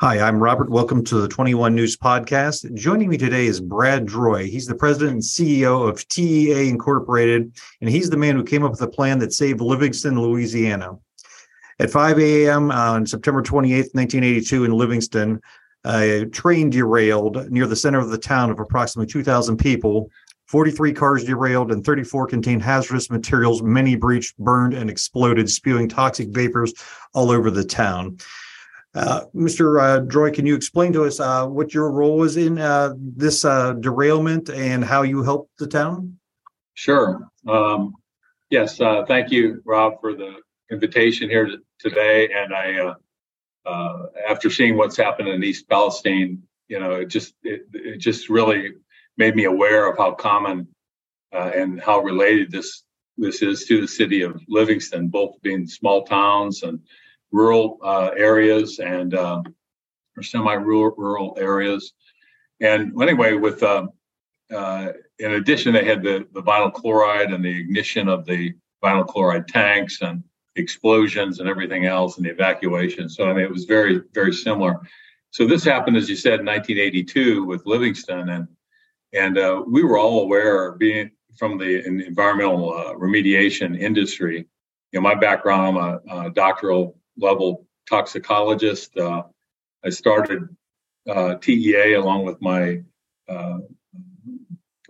Hi, I'm Robert. Welcome to the 21 News Podcast. Joining me today is Brad Droy. He's the president and CEO of TEA Incorporated, and he's the man who came up with a plan that saved Livingston, Louisiana. At 5 a.m. on September 28, 1982, in Livingston, a train derailed near the center of the town of approximately 2,000 people. 43 cars derailed and 34 contained hazardous materials. Many breached, burned, and exploded, spewing toxic vapors all over the town. Uh, Mr. Uh, Droy, can you explain to us uh, what your role was in uh, this derailment and how you helped the town? Sure. Um, yes. Thank you, Rob, for the invitation here to, today. And I, after seeing what's happened in East Palestine, you know, it just it, it just really made me aware of how common and how related this this is to the city of Livingston, both being small towns and rural uh, areas and uh, or semi-rural rural areas. And anyway, with uh, uh, in addition, they had the, the vinyl chloride and the ignition of the vinyl chloride tanks and explosions and everything else and the evacuation. So I mean, it was very very similar. So this happened, as you said, in 1982 with Livingston, and and uh, we were all aware, being from the environmental uh, remediation industry. You know, my background, I'm a, a doctoral level toxicologist. Uh, I started uh, TEA along with my uh,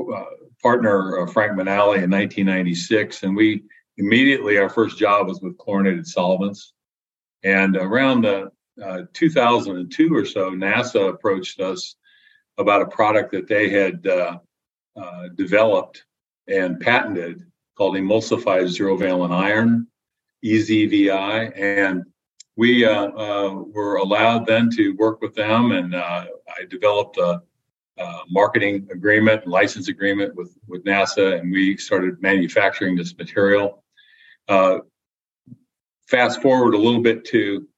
uh partner uh, Frank Manali in 1996, and we immediately our first job was with chlorinated solvents. And around uh, 2002 or so, NASA approached us about a product that they had developed and patented called emulsified zero valent iron, EZVI, and we uh, uh, were allowed then to work with them, and uh, I developed a, a, marketing agreement, license agreement with with NASA, and we started manufacturing this material. Fast forward a little bit to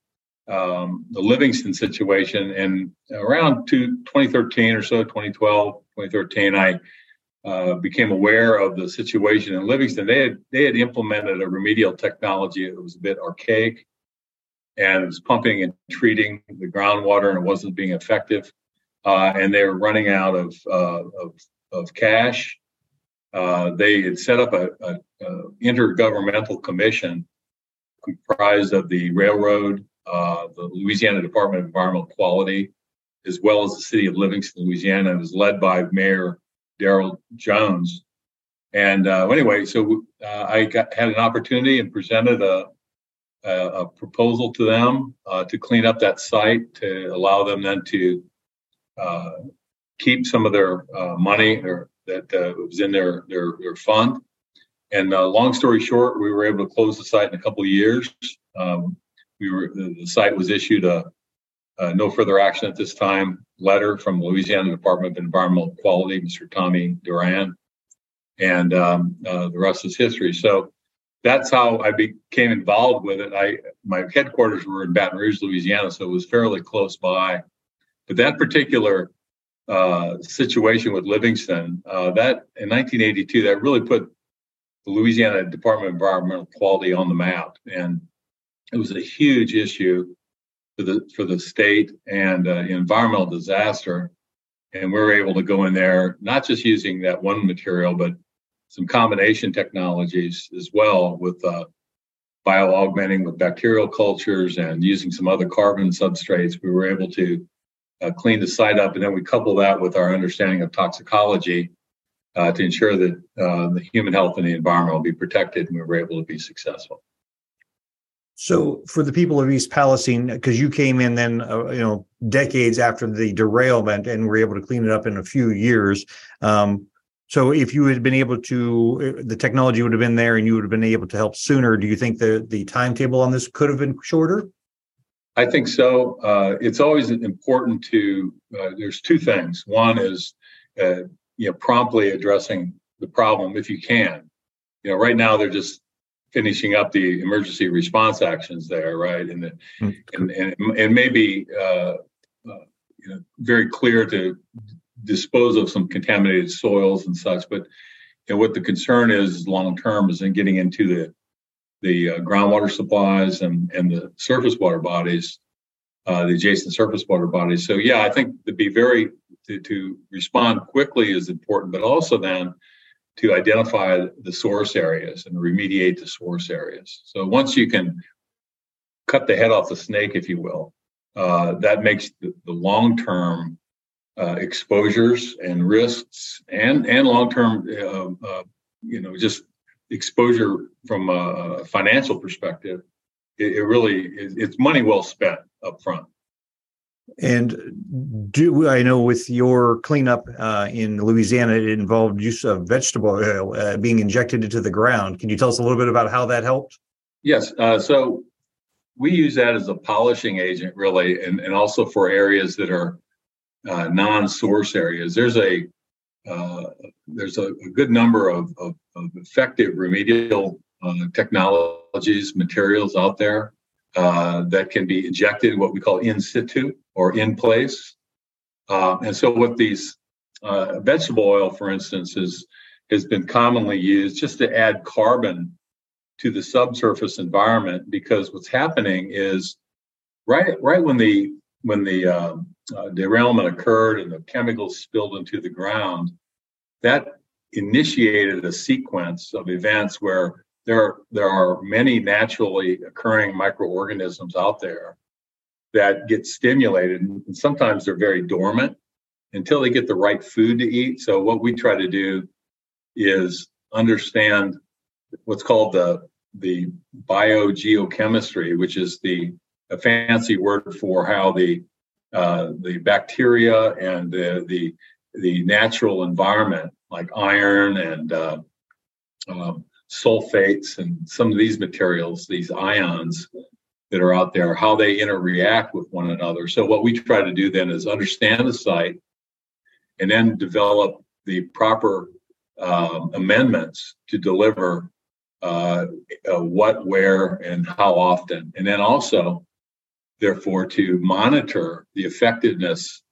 um, the Livingston situation, and around two, 2013 or so, 2012, 2013, I uh, became aware of the situation in Livingston. They had they had implemented a remedial technology that was a bit archaic and it was pumping and treating the groundwater and it wasn't being effective. Uh, and they were running out of, uh, of, of, cash. Uh, they had set up a, intergovernmental commission comprised of the railroad, uh, the Louisiana Department of Environmental Quality, as well as the city of Livingston, Louisiana. It was led by Mayor Daryl Jones. And uh, anyway, so uh, I got, had an opportunity and presented a, a, proposal to them uh, to clean up that site to allow them then to uh, keep some of their uh, money or, that uh, was in their, their, their fund. And uh, long story short, we were able to close the site in a couple of years. Um, we were the, the, site was issued a, a, no further action at this time letter from Louisiana Department of Environmental Quality, Mr. Tommy Duran, and um, uh, the rest is history. So that's how I became involved with it. I my headquarters were in Baton Rouge, Louisiana, so it was fairly close by. But that particular uh, situation with Livingston, uh, that in 1982, that really put the Louisiana Department of Environmental Quality on the map, and it was a huge issue for the for the state and uh, environmental disaster. And we were able to go in there, not just using that one material, but some combination technologies as well with uh, bio augmenting with bacterial cultures and using some other carbon substrates. We were able to uh, clean the site up, and then we couple that with our understanding of toxicology uh, to ensure that uh, the human health and the environment will be protected, and we were able to be successful. So, for the people of East Palestine, because you came in then, uh, you know, decades after the derailment, and were able to clean it up in a few years. Um, so if you had been able to, uh, the technology would have been there and you would have been able to help sooner. Do you think the, the timetable on this could have been shorter? I think so. Uh, it's always important to, uh, there's two things. One is, uh, you know, promptly addressing the problem if you can. You know, right now they're just finishing up the emergency response actions there, right? And the, mm-hmm. and, and, and maybe, uh, uh, you know, very clear to dispose of some contaminated soils and such. But you know, what the concern is long term is in getting into the the uh, groundwater supplies and and the surface water bodies uh, the adjacent surface water bodies. So yeah, I think to be very to, to respond quickly is important, but also then to identify the source areas and remediate the source areas. So once you can cut the head off the snake, if you will, uh, that makes the, the long term uh, exposures and risks and and long term uh, uh, you know just exposure from a financial perspective it, it really is, it's money well spent up front and do I know with your cleanup uh, in Louisiana, it involved use of vegetable oil uh, being injected into the ground. Can you tell us a little bit about how that helped? Yes. Uh, so we use that as a polishing agent, really, and, and also for areas that are uh, non-source areas. There's a uh, there's a, a, good number of, of, of effective remedial uh, technologies, materials out there uh, that can be injected, what we call in situ or in place. Uh, and so, what these uh, vegetable oil, for instance, is has been commonly used just to add carbon to the subsurface environment because what's happening is right right when the when the um, uh, derailment occurred and the chemicals spilled into the ground, that initiated a sequence of events where there, there are many naturally occurring microorganisms out there that get stimulated. And sometimes they're very dormant until they get the right food to eat. So, what we try to do is understand what's called the, the biogeochemistry, which is the a fancy word for how the uh, the bacteria and the, the, the natural environment, like iron and uh, um, sulfates and some of these materials, these ions that are out there, how they interact with one another. So what we try to do then is understand the site and then develop the proper um, amendments to deliver uh, uh, what, where, and how often. And then also therefore, to monitor the effectiveness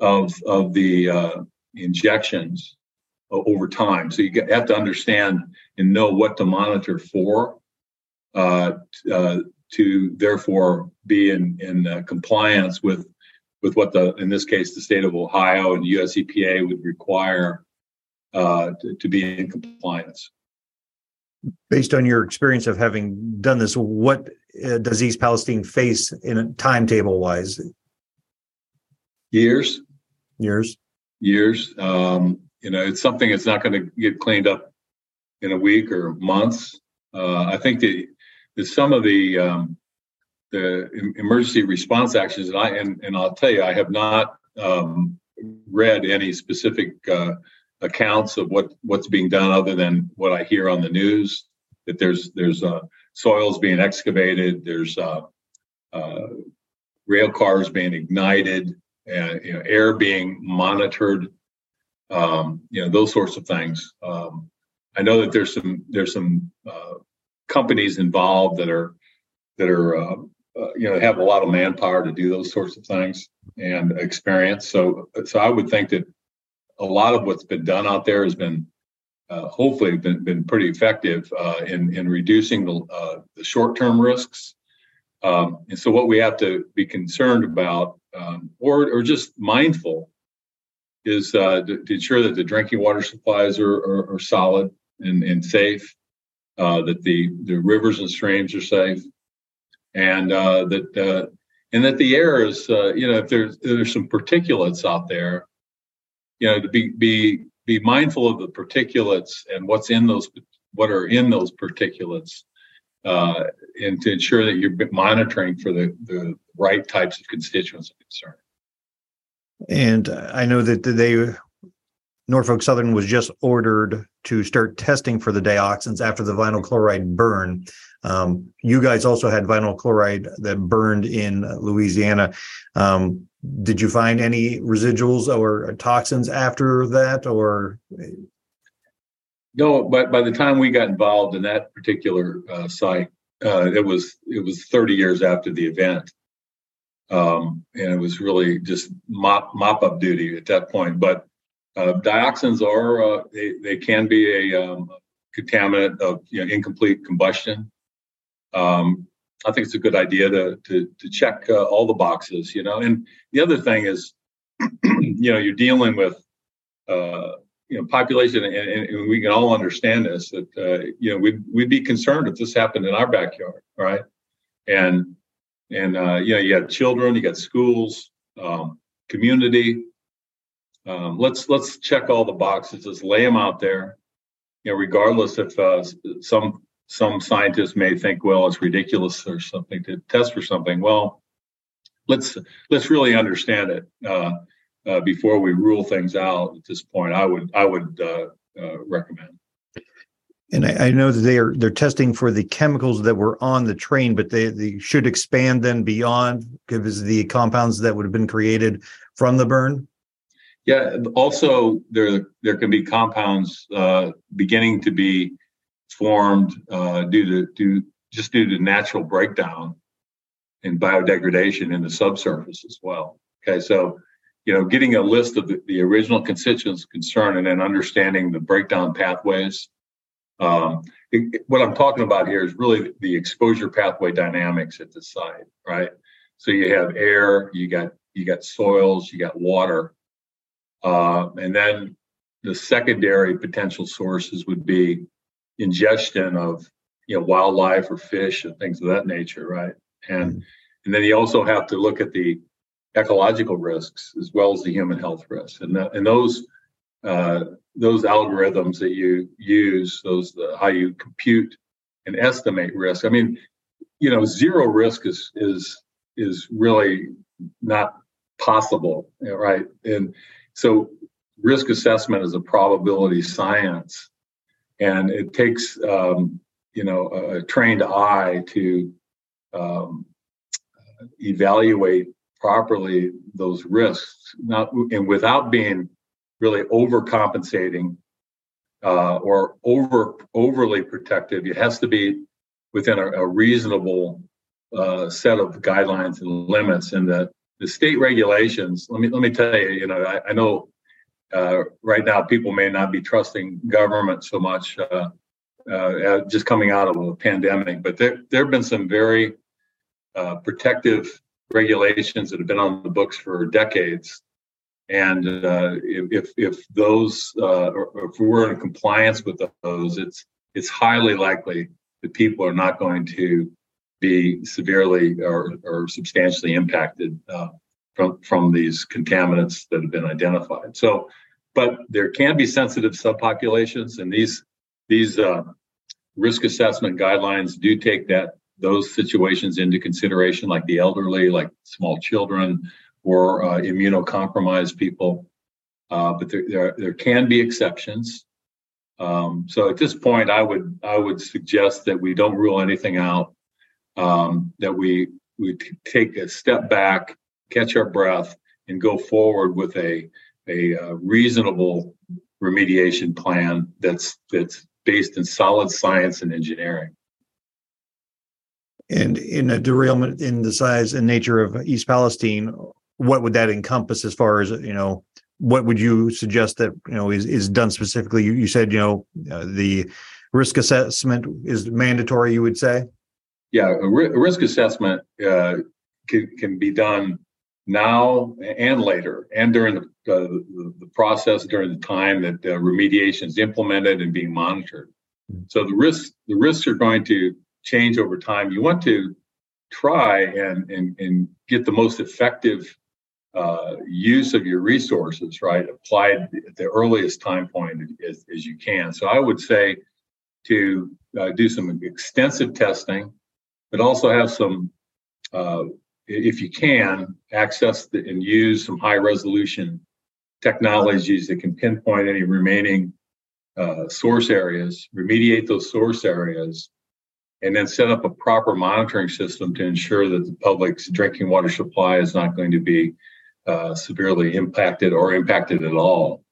of of the uh, injections over time. So you have to understand and know what to monitor for uh, uh, to therefore be in in uh, compliance with with what the in this case the state of Ohio and US EPA would require uh, to, to be in compliance. Based on your experience of having done this, what uh, does East Palestine face in a timetable wise? Years. Years. Years. Um, you know, it's something that's not going to get cleaned up in a week or months. Uh, I think that, that some of the um, the emergency response actions, and I and, and I'll tell you, I have not um, read any specific uh, accounts of what what's being done other than what I hear on the news. That there's there's uh, soils being excavated. There's uh, uh, rail cars being ignited, and you know, air being monitored. Um, you know those sorts of things. Um, I know that there's some there's some uh, companies involved that are that are uh, uh, you know have a lot of manpower to do those sorts of things and experience. So so I would think that a lot of what's been done out there has been uh, hopefully been, been pretty effective uh, in, in reducing the, uh, the short-term risks. Um, and so what we have to be concerned about um, or, or just mindful is uh, to, to, ensure that the drinking water supplies are, are, are solid and, and safe, uh, that the, the rivers and streams are safe, and uh, that and that the air is, you know, if there's, if there's some particulates out there, you know, to be, be be mindful of the particulates and what's in those what are in those particulates uh, and to ensure that you're monitoring for the, the right types of constituents of concern. And i know that they norfolk southern was just ordered to start testing for the dioxins after the vinyl chloride burn. Um, you guys also had vinyl chloride that burned in louisiana. Um, did you find any residuals or toxins after that or? No but by the time we got involved in that particular uh, site uh, it was it was 30 years after the event. Um, and it was really just mop mop up duty at that point but uh, dioxins are uh, they, they can be a um, contaminant of you know, incomplete combustion um, I think it's a good idea to to, to check uh, all the boxes, you know. And the other thing is, you know, you're dealing with, uh, you know, population, and, and, we can all understand this that uh, you know we'd we'd be concerned if this happened in our backyard, right? And and uh, you know, you got children, you got schools, um, community. Um, let's let's check all the boxes. Let's lay them out there. You know, regardless if uh, some some scientists may think, well, it's ridiculous or something to test for something. Well, let's let's really understand it uh, uh, before we rule things out. At this point, I would I would uh, uh recommend. And I, I, know that they are they're testing for the chemicals that were on the train, but they, they should expand then beyond because the compounds that would have been created from the burn. Yeah. Also, there there can be compounds uh, beginning to be formed uh, due to due, just due to natural breakdown and biodegradation in the subsurface as well. Okay, so you know, getting a list of the, the original constituents concerned and then understanding the breakdown pathways. Um, it, what I'm talking about here is really the exposure pathway dynamics at the site, right? So you have air, you got you got soils, you got water, uh, and then the secondary potential sources would be ingestion of you know wildlife or fish and things of that nature, right? And mm-hmm. and then you also have to look at the ecological risks as well as the human health risks, and that, and those uh, those algorithms that you use, those the, how you compute and estimate risk. I mean, you know, zero risk is is is really not possible, right? And so, risk assessment is a probability science, and it takes um, you know a, a, trained eye to um, evaluate properly those risks, not and without being really overcompensating uh, or over overly protective. It has to be within a, a reasonable uh, set of guidelines and limits. And the the state regulations. Let me let me tell you. You know, I, I know uh, right now people may not be trusting government so much uh, uh, just coming out of a pandemic, but there there have been some very uh, protective regulations that have been on the books for decades. And uh, if if those uh, if we're in compliance with those, it's it's highly likely that people are not going to be severely or, or substantially impacted from from these contaminants that have been identified. So but there can be sensitive subpopulations, and these these uh, risk assessment guidelines do take that those situations into consideration, like the elderly, like small children, or uh, immunocompromised people. Uh, but there, there, there can be exceptions. Um, so at this point, I would I would suggest that we don't rule anything out. Um, that we we take a step back, catch our breath, and go forward with a a uh, reasonable remediation plan that's that's based in solid science and engineering. And in a derailment in the size and nature of East Palestine, what would that encompass as far as you know? What would you suggest that you know is is done specifically? You, you said you know uh, the risk assessment is mandatory. You would say, yeah, a, ri- a risk assessment uh, can, can be done now and later, and during the, the, the process during the time that uh, remediation is implemented and being monitored. Mm-hmm. So the risks the risks are going to change over time. You want to try and and, and get the most effective uh, use of your resources, right? Applied at the earliest time point as, as you can. So I would say to uh, do some extensive testing, but also have some uh, if you can, access the, and use some high resolution technologies that can pinpoint any remaining uh, source areas, remediate those source areas, and then set up a proper monitoring system to ensure that the public's drinking water supply is not going to be uh, severely impacted or impacted at all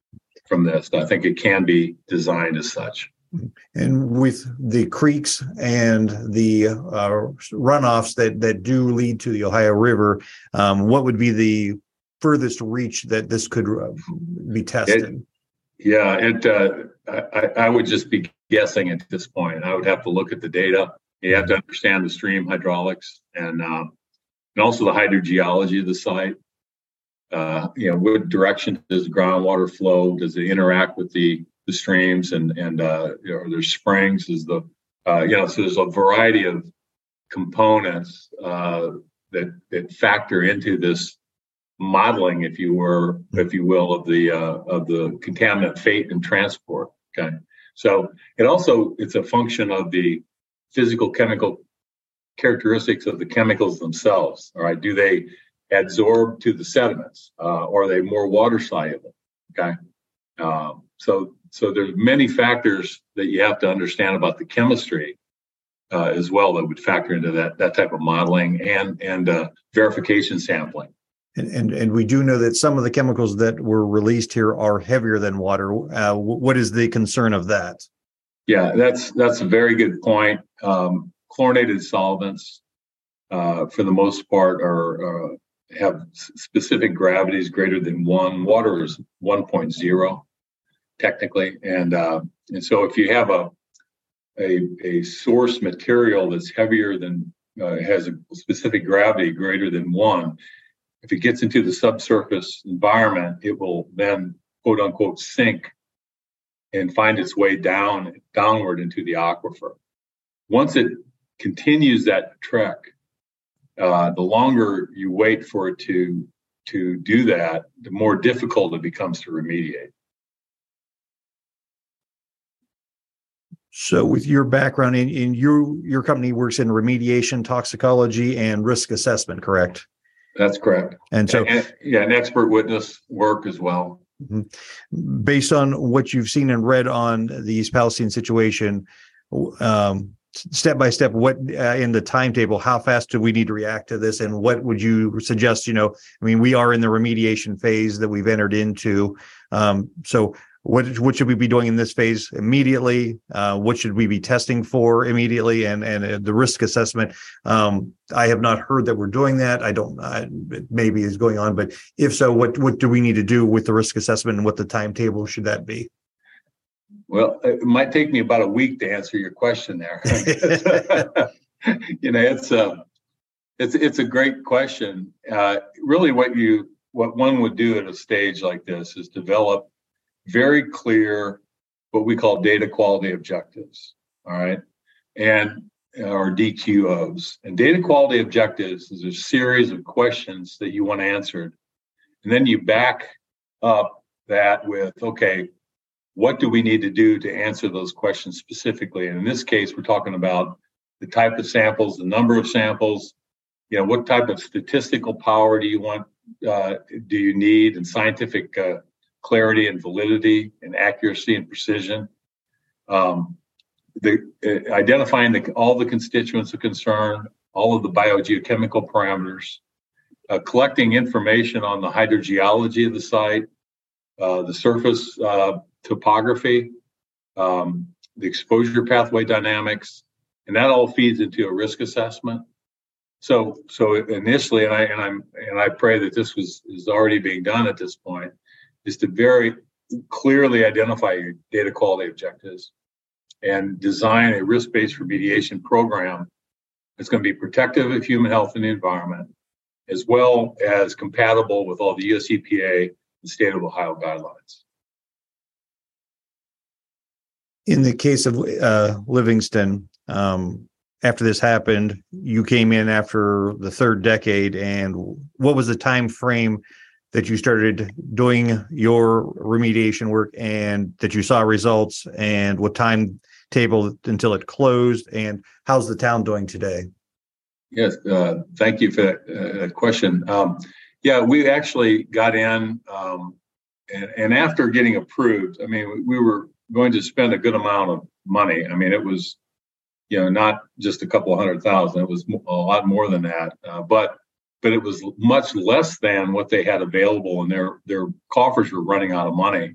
from this. I think it can be designed as such. And with the creeks and the uh, runoffs that that do lead to the Ohio River, um, what would be the furthest reach that this could uh, be tested? It, yeah, it. Uh, I, I would just be guessing at this point. I would have to look at the data You have to understand the stream hydraulics and uh, and also the hydrogeology of the site. Uh, you know, what direction does groundwater flow? Does it interact with the the streams and and uh, you know, there's springs? Is the uh, you know, so there's a variety of components uh, that that factor into this modeling, if you were, if you will, of the uh, of the contaminant fate and transport. Okay, so it also it's a function of the physical chemical characteristics of the chemicals themselves. All right, do they adsorb to the sediments, uh, or are they more water soluble? Okay, um, so so there's many factors that you have to understand about the chemistry uh, as well that would factor into that that type of modeling and and uh, verification sampling. And, and and we do know that some of the chemicals that were released here are heavier than water. Uh, what is the concern of that? Yeah, that's that's a very good point. Um, chlorinated solvents, uh, for the most part, are uh, have specific gravities greater than one. Water is 1.0 technically, and uh, and so if you have a a, a source material that's heavier than uh, has a specific gravity greater than one, if it gets into the subsurface environment, it will then quote unquote sink and find its way down downward into the aquifer. Once it continues that trek, uh, the longer you wait for it to to do that, the more difficult it becomes to remediate. So, with your background in, in your your company works in remediation, toxicology, and risk assessment, correct? That's correct. And so, and, yeah, and expert witness work as well. Mm-hmm. Based on what you've seen and read on the East Palestine situation, um, step by step, what uh, in the timetable, how fast do we need to react to this, and what would you suggest? You know, I mean, we are in the remediation phase that we've entered into. Um, so, what what should we be doing in this phase immediately? Uh, what should we be testing for immediately? And and uh, the risk assessment. Um, I have not heard that we're doing that. I don't. I, maybe is going on, but if so, what what do we need to do with the risk assessment, and what the timetable should that be? Well, it might take me about a week to answer your question there. you know, it's a it's it's a great question. Uh, really, what you what one would do at a stage like this is develop very clear what we call data quality objectives. All right. And or DQOs. And data quality objectives is a series of questions that you want answered. And then you back up that with, okay, what do we need to do to answer those questions specifically? And in this case, we're talking about the type of samples, the number of samples, you know, what type of statistical power do you want, uh, do you need, and scientific uh, clarity and validity and accuracy and precision. Um, the, uh, identifying the, all the constituents of concern, all of the biogeochemical parameters, uh, collecting information on the hydrogeology of the site, uh, the surface uh, topography, um, the exposure pathway dynamics, and that all feeds into a risk assessment. So, so initially, and I and I'm and I pray that this was is already being done at this point is to very clearly identify your data quality objectives and design a risk-based remediation program that's going to be protective of human health and the environment, as well as compatible with all the US EPA and state of Ohio guidelines. In the case of uh, Livingston, um, after this happened, you came in after the third decade, and what was the time frame that you started doing your remediation work and that you saw results and what timetable until it closed and how's the town doing today? Yes uh, thank you for that uh, question. Um, yeah we actually got in um, and, and, after getting approved i mean we were going to spend a good amount of money. I mean it was you know not just a couple hundred thousand it was a lot more than that uh, but but it was much less than what they had available, and their their coffers were running out of money,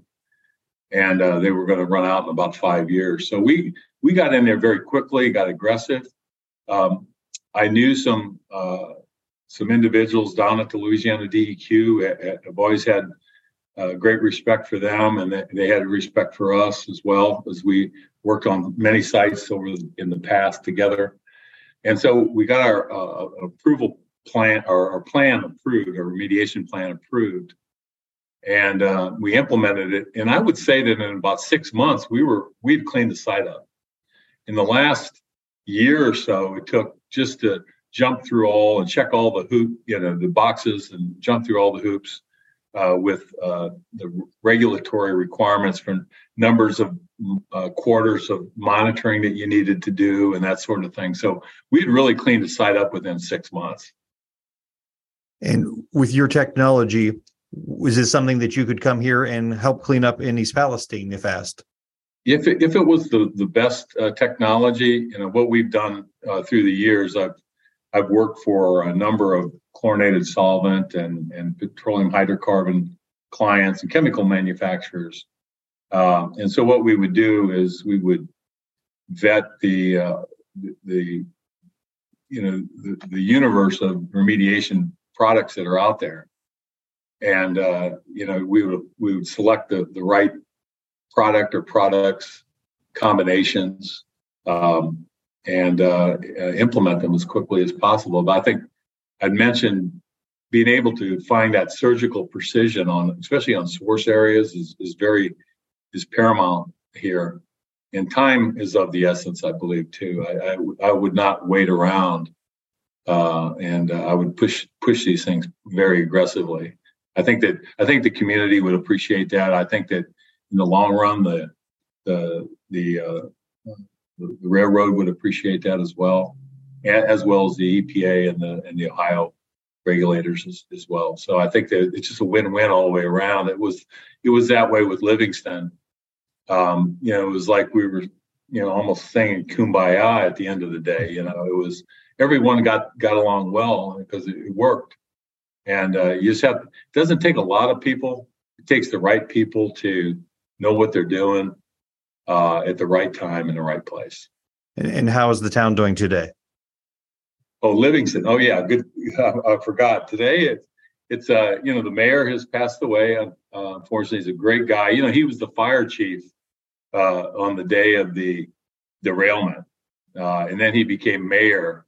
and uh, they were going to run out in about five years. So we we got in there very quickly, got aggressive. Um, I knew some uh, some individuals down at the Louisiana DEQ. I've always had uh, great respect for them, and they, had respect for us as well as we worked on many sites over in the past together. And so we got our uh, approval plan, our, our plan approved, our remediation plan approved, and uh, we implemented it. And I would say that in about six months, we were we'd cleaned the site up. In the last year or so, it took just to jump through all and check all the hoop, you know, the boxes and jump through all the hoops uh, with uh, the regulatory requirements for numbers of uh, quarters of monitoring that you needed to do and that sort of thing. So we'd really cleaned the site up within six months. And with your technology, was this something that you could come here and help clean up in East Palestine if asked? If it, if it was the the best uh, technology, you know what we've done uh, through the years, I've I've worked for a number of chlorinated solvent and, and petroleum hydrocarbon clients and chemical manufacturers. Uh, and so what we would do is we would vet the uh, the you know the, the universe of remediation products that are out there, and uh, you know we would we would select the the right product or products combinations um, and uh, uh, implement them as quickly as possible. But I think I'd mentioned being able to find that surgical precision on, especially on source areas, is, is very is paramount here. And time is of the essence, I believe, too. I, I, I would not wait around, uh, and uh, I would push push these things very aggressively. I think that I think the community would appreciate that. I think that in the long run, the the the uh, the, railroad would appreciate that as well, as well as the EPA and the and the Ohio regulators as, as well. So I think that it's just a win-win all the way around. It was it was that way with Livingston. Um, you know, it was like we were, you know, almost singing "Kumbaya" at the end of the day. You know, it was everyone got got along well because it, worked. And uh, you just have. It doesn't take a lot of people. It takes the right people to know what they're doing uh, at the right time in the right place. And, and how is the town doing today? Oh, Livingston. Oh, yeah. Good. I forgot today. It's it's uh you know the mayor has passed away. Uh, unfortunately, he's a great guy. You know he was the fire chief uh, on the day of the derailment, uh, and then he became mayor.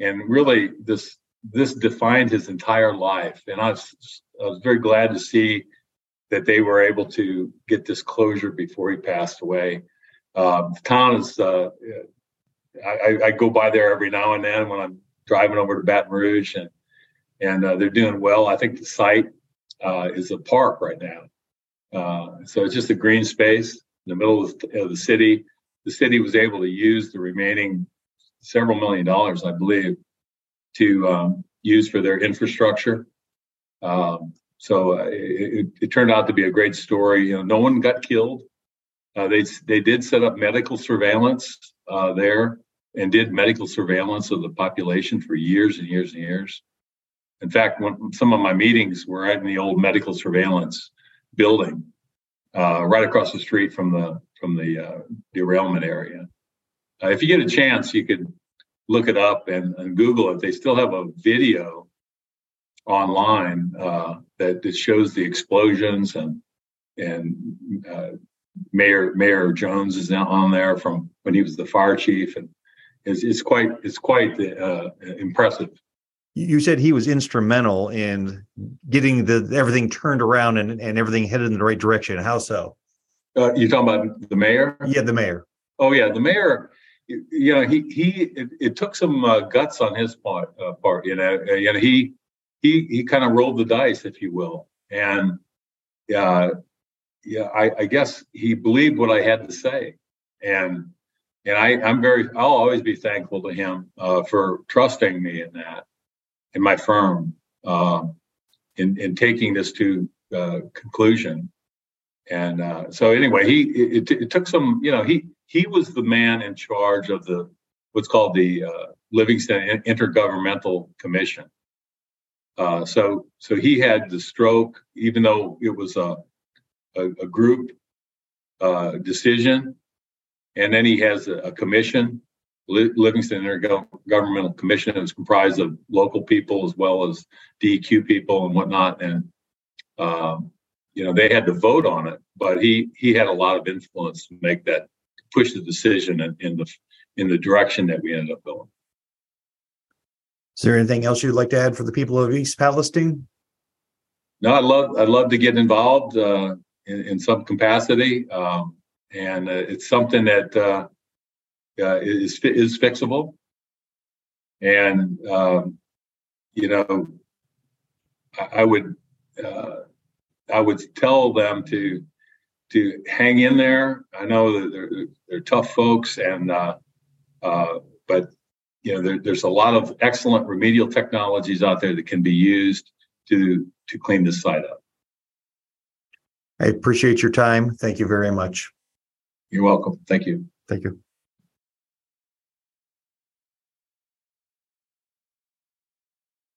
And really, this this defined his entire life. And I was I was very glad to see that they were able to get this closure before he passed away. The town is, uh, I, I, go by there every now and then when I'm driving over to Baton Rouge, and and uh, they're doing well. I think the site uh, is a park right now, uh, so it's just a green space in the middle of the city. The city was able to use the remaining several million dollars, I believe, to um, use for their infrastructure. Um, so uh, it, it, turned out to be a great story. You know, no one got killed. Uh, they they did set up medical surveillance uh, there and did medical surveillance of the population for years and years and years. In fact, when, some of my meetings were in the old medical surveillance building, uh, right across the street from the from the uh, derailment area. Uh, if you get a chance, you could look it up and, and Google it. They still have a video online uh, that, that shows the explosions and and uh, Mayor Mayor Jones is now on there from when he was the fire chief and it's, it's quite it's quite uh, impressive. You said he was instrumental in getting the everything turned around and, and everything headed in the right direction. How so? Uh, you talking about the mayor? Yeah, the mayor. Oh yeah, the mayor. You know, he he it, it took some uh, guts on his part. Uh, part, you know, you know he he he kind of rolled the dice, if you will, and uh, yeah, I, I guess he believed what I had to say, and and I I'm very I'll always be thankful to him uh, for trusting me in that, in my firm, uh, in in taking this to uh, conclusion, and uh, so anyway, he it, it, took some you know he he was the man in charge of the what's called the uh, Livingston Intergovernmental Commission uh, so so he had the stroke, even though it was a a, a group uh, decision, and then he has a, a commission, Livingston Intergovernmental Commission. Was comprised of local people as well as DEQ people and whatnot, and um, you know they had to vote on it, but he he had a lot of influence to make that push the decision in, in the in the direction that we ended up going. Is there anything else you'd like to add for the people of East Palestine? No, I'd love I'd love to get involved uh, in, in some capacity, um, and uh, it's something that uh, uh is is fixable. And um, you know, I, I would uh, I would tell them to to hang in there. I know that they're they're tough folks, and uh, uh, but you know there, there's a lot of excellent remedial technologies out there that can be used to to clean this site up. I appreciate your time. Thank you very much. You're welcome. Thank you. Thank you.